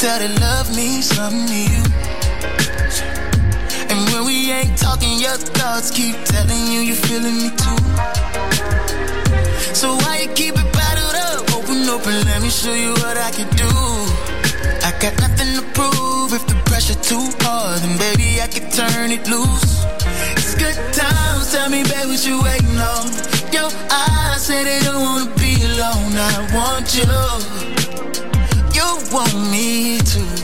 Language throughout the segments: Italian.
Tell that love means something to you. And when we ain't talking, your thoughts keep telling you you're feeling me too. So why you keep it bottled up? Open and let me show you what I can do. I got nothing to prove. If the pressure too hard, then baby I can turn it loose. It's good times. Tell me, baby, what you waiting on? Your eyes say they don't wanna be alone. I want you want me to.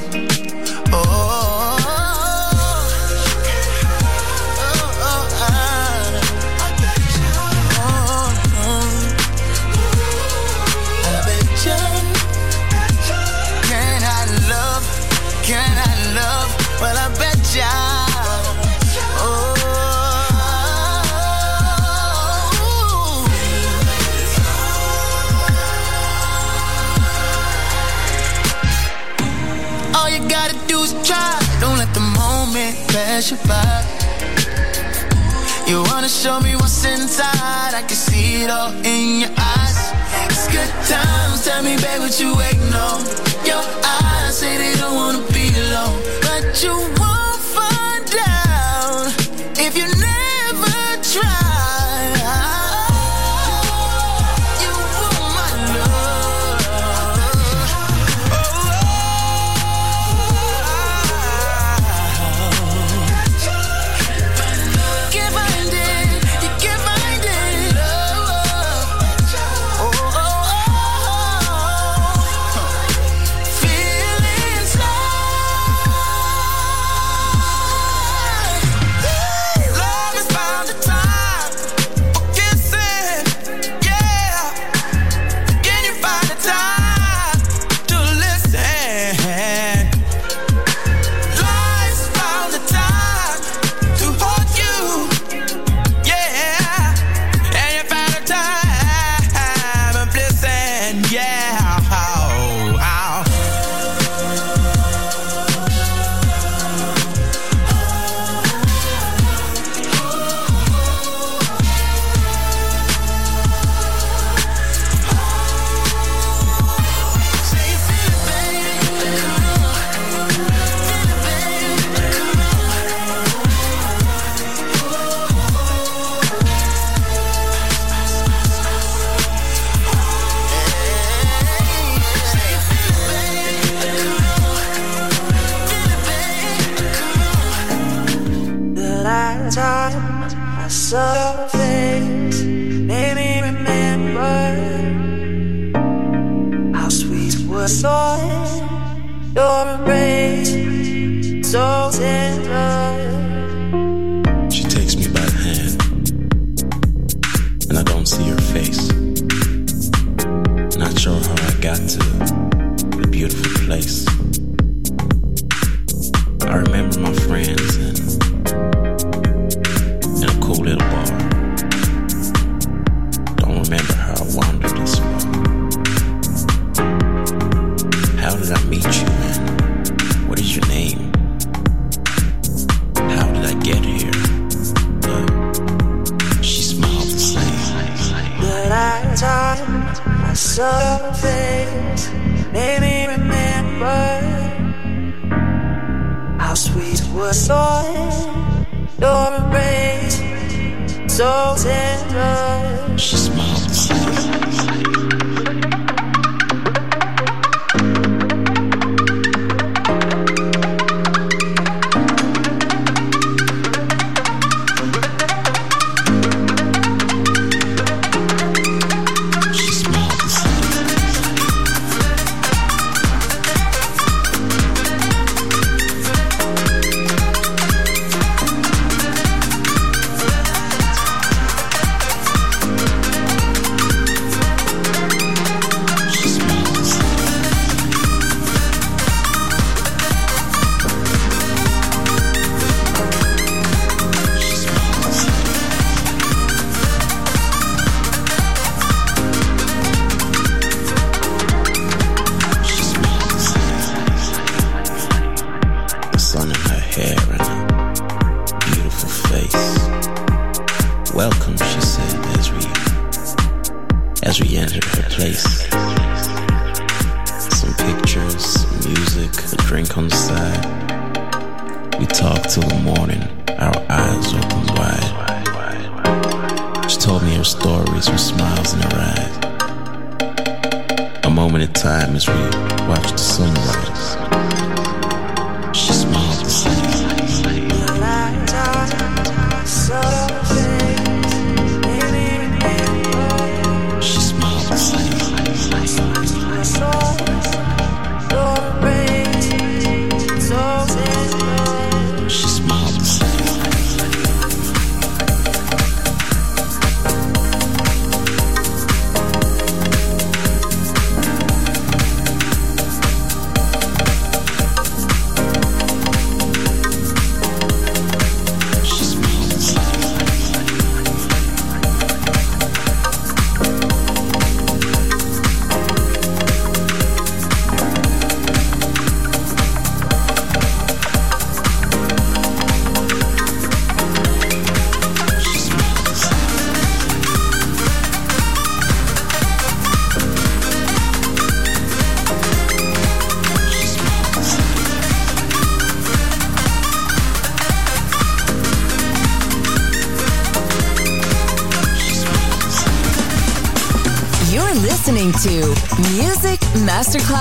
Pass you by. You wanna show me what's inside? I can see it all in your eyes. It's good times. Tell me, babe, what you waiting on? Your eyes say they don't wanna be alone, but you eternamente.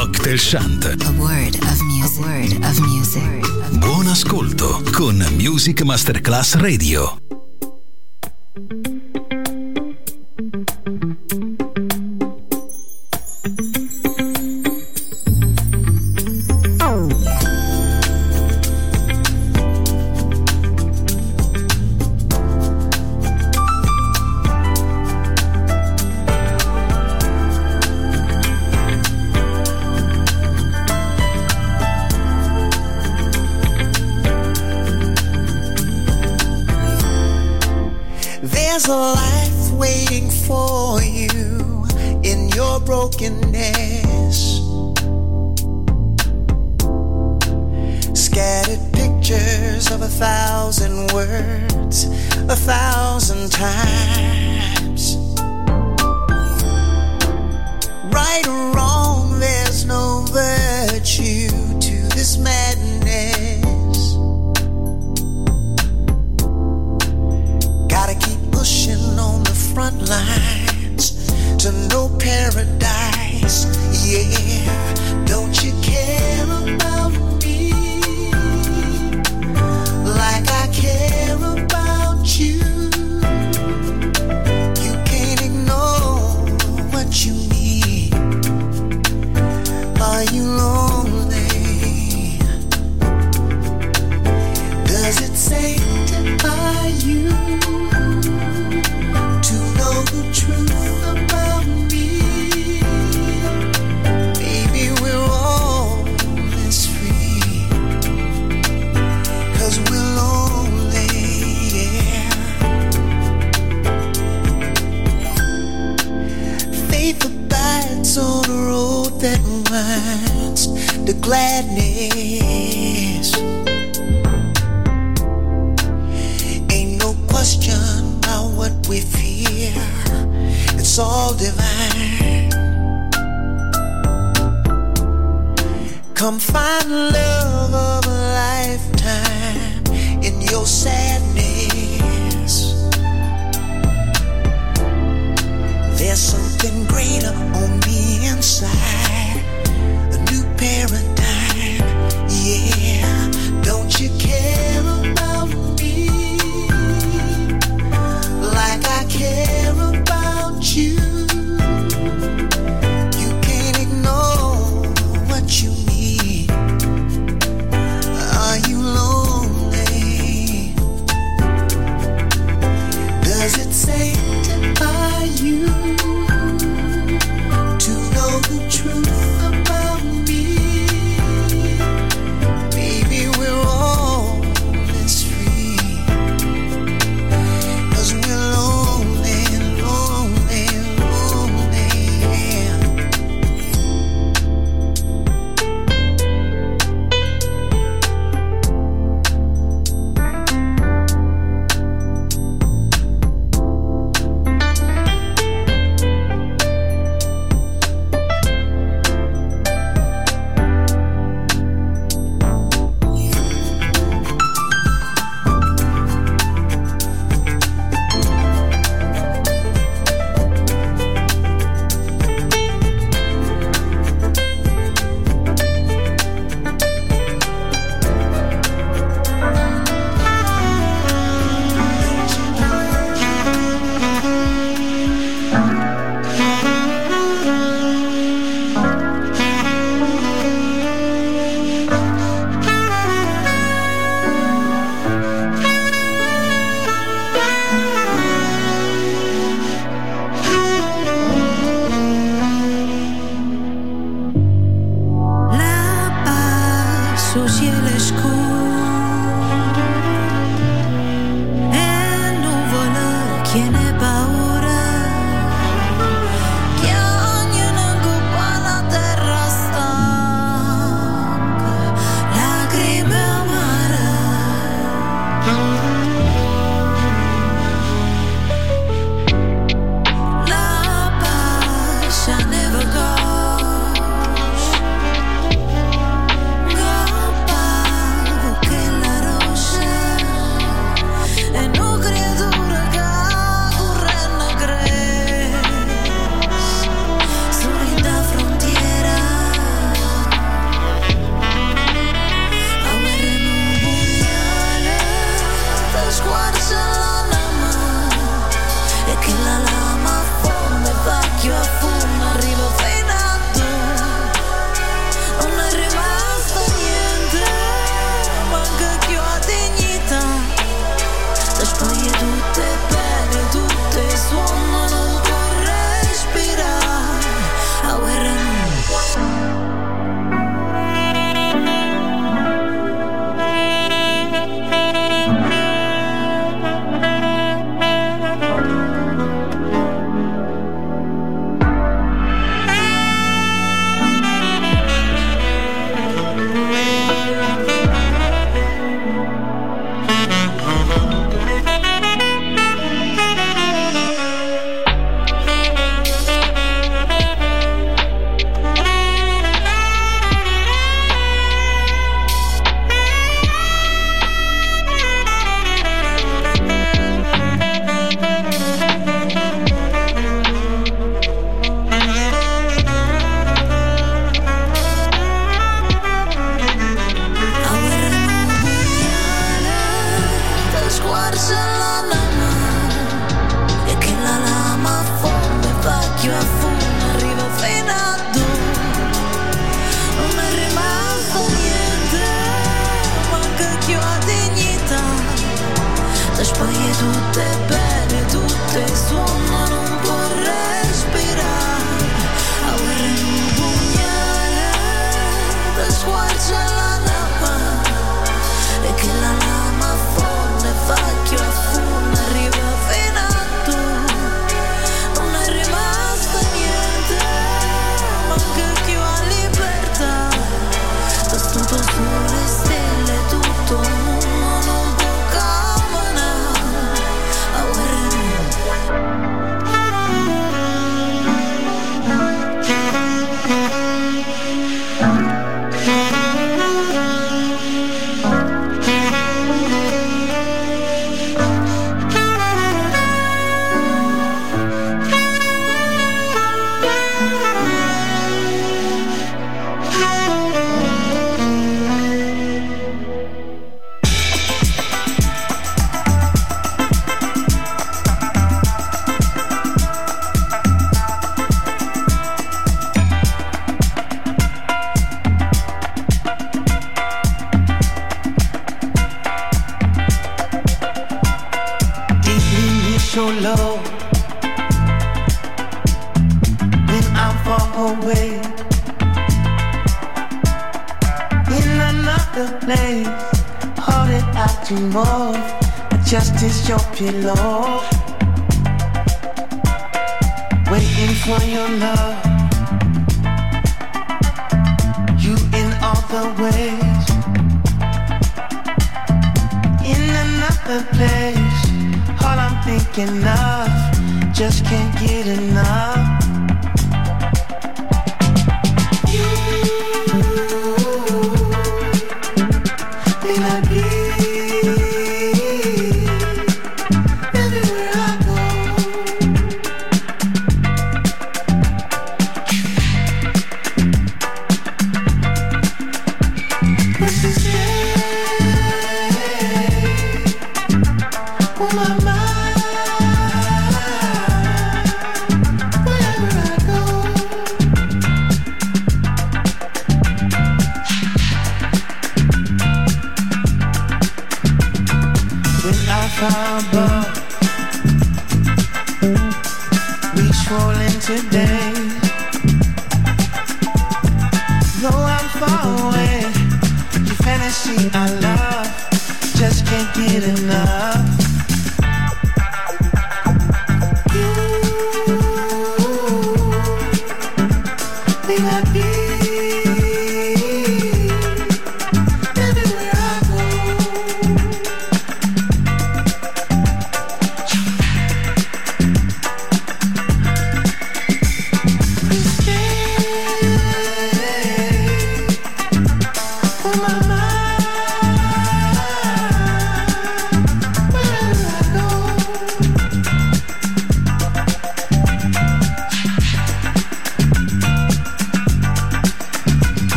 Of music. Buon ascolto con Music Masterclass Radio.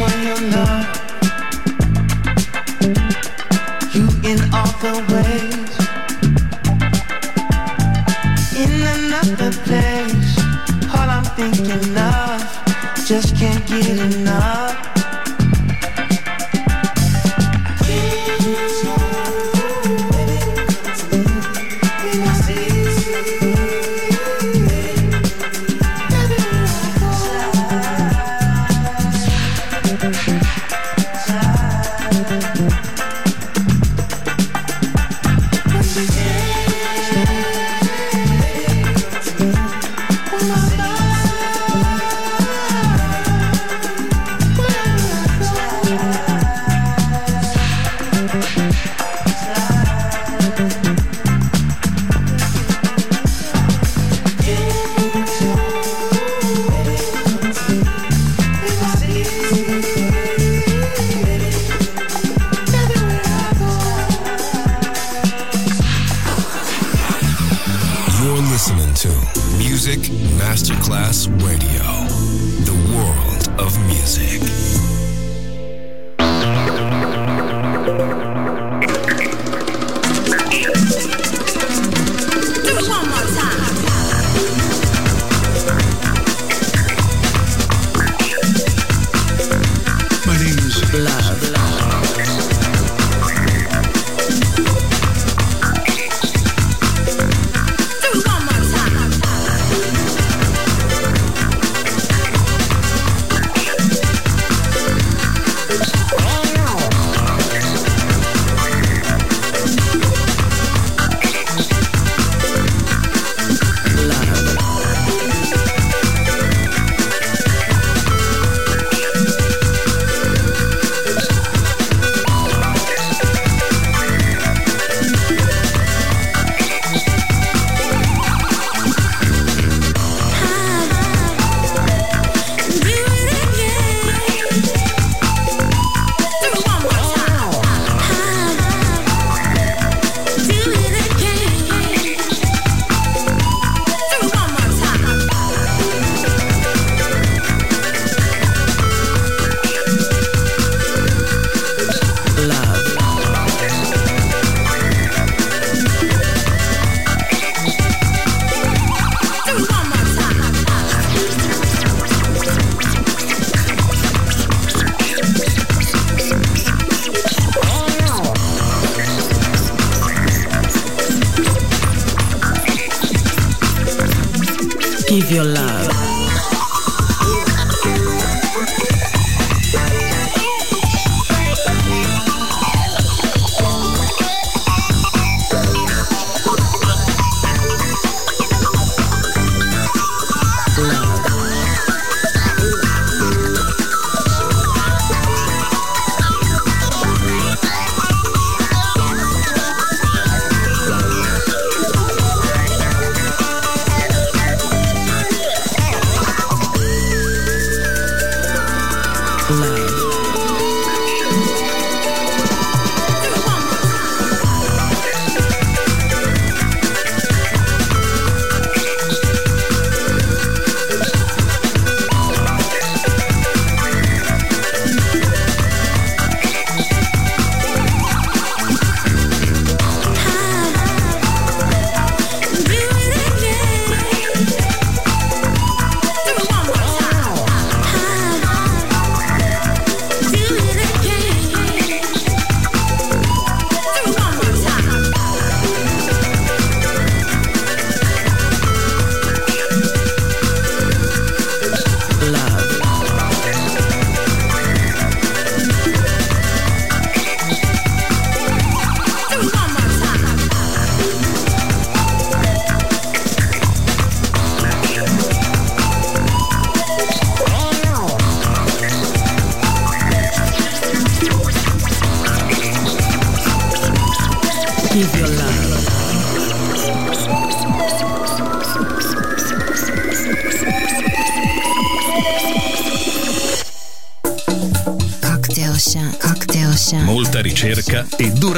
when you're not. You in all the ways. In another place, all I'm thinking of, just can't get enough.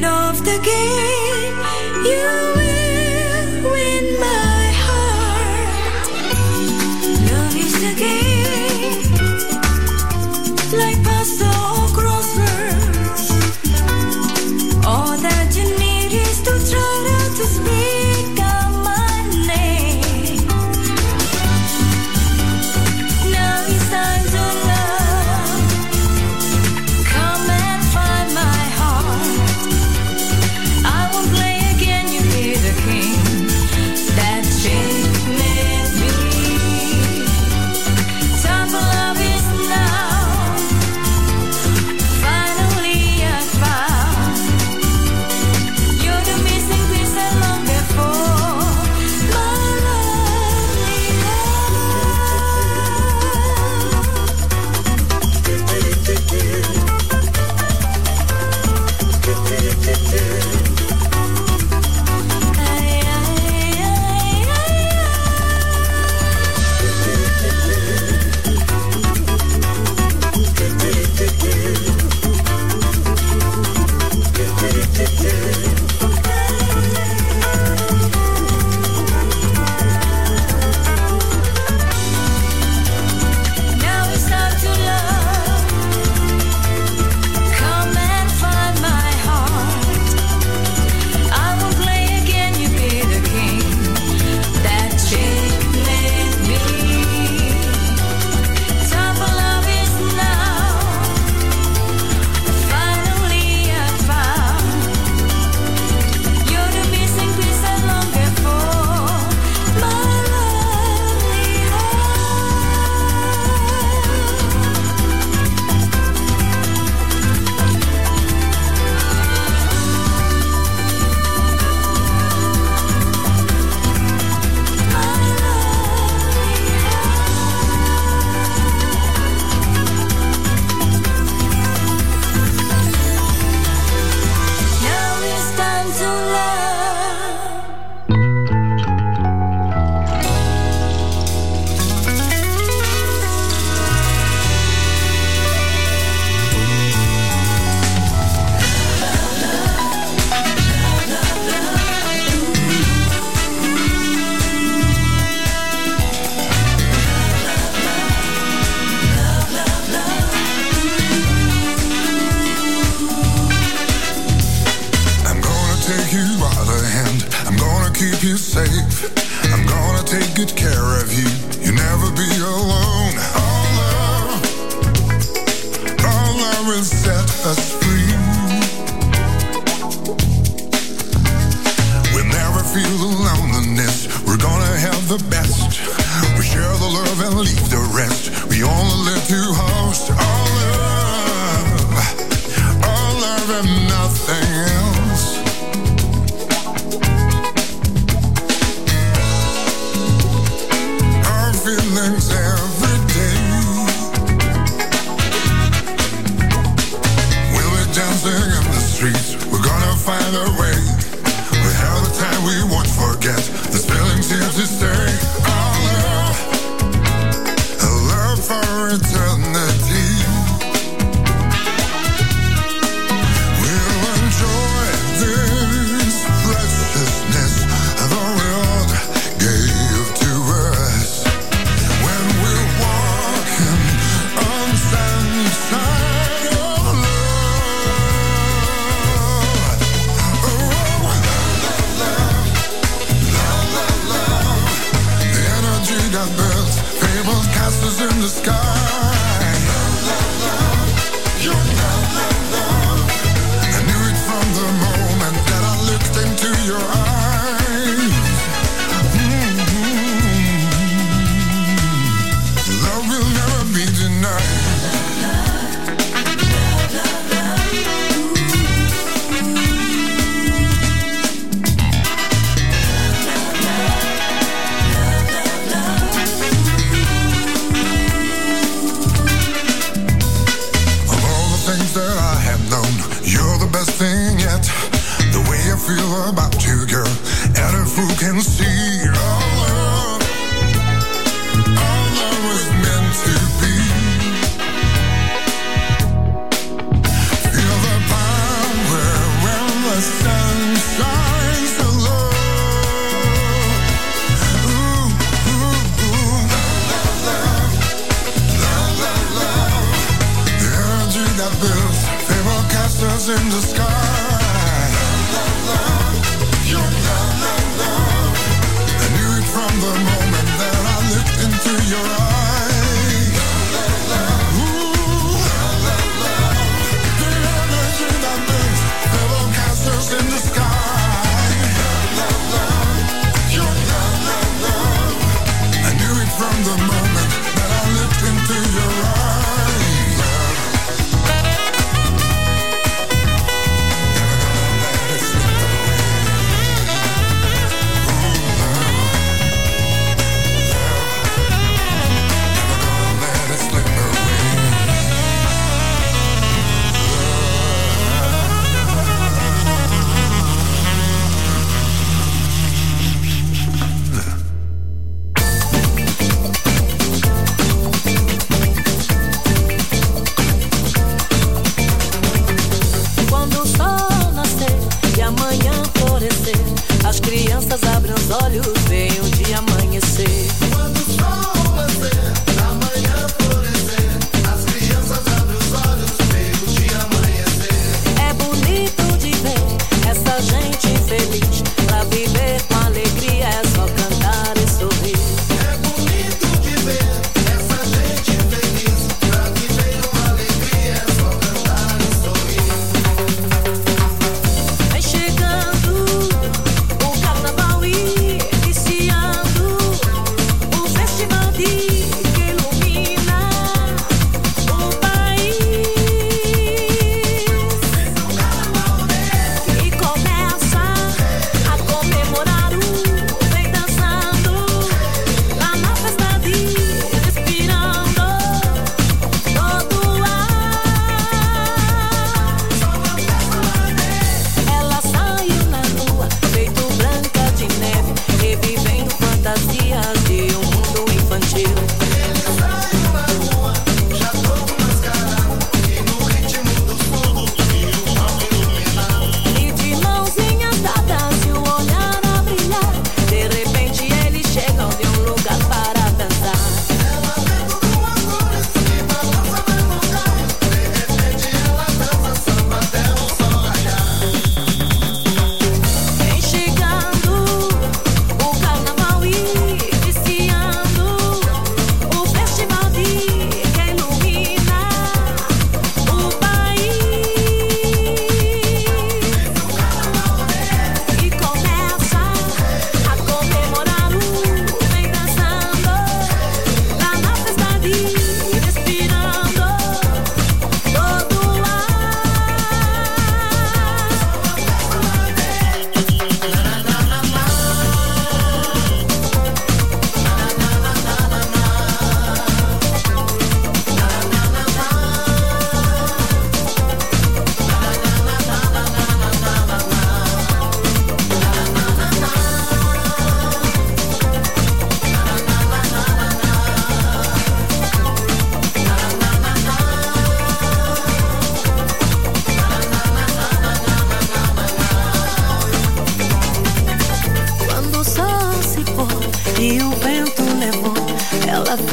know streets. We're gonna find a way. bills, they were castles in the sky.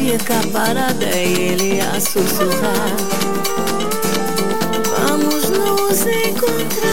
Fica parada e ele a sussurrar. Vamos nos encontrar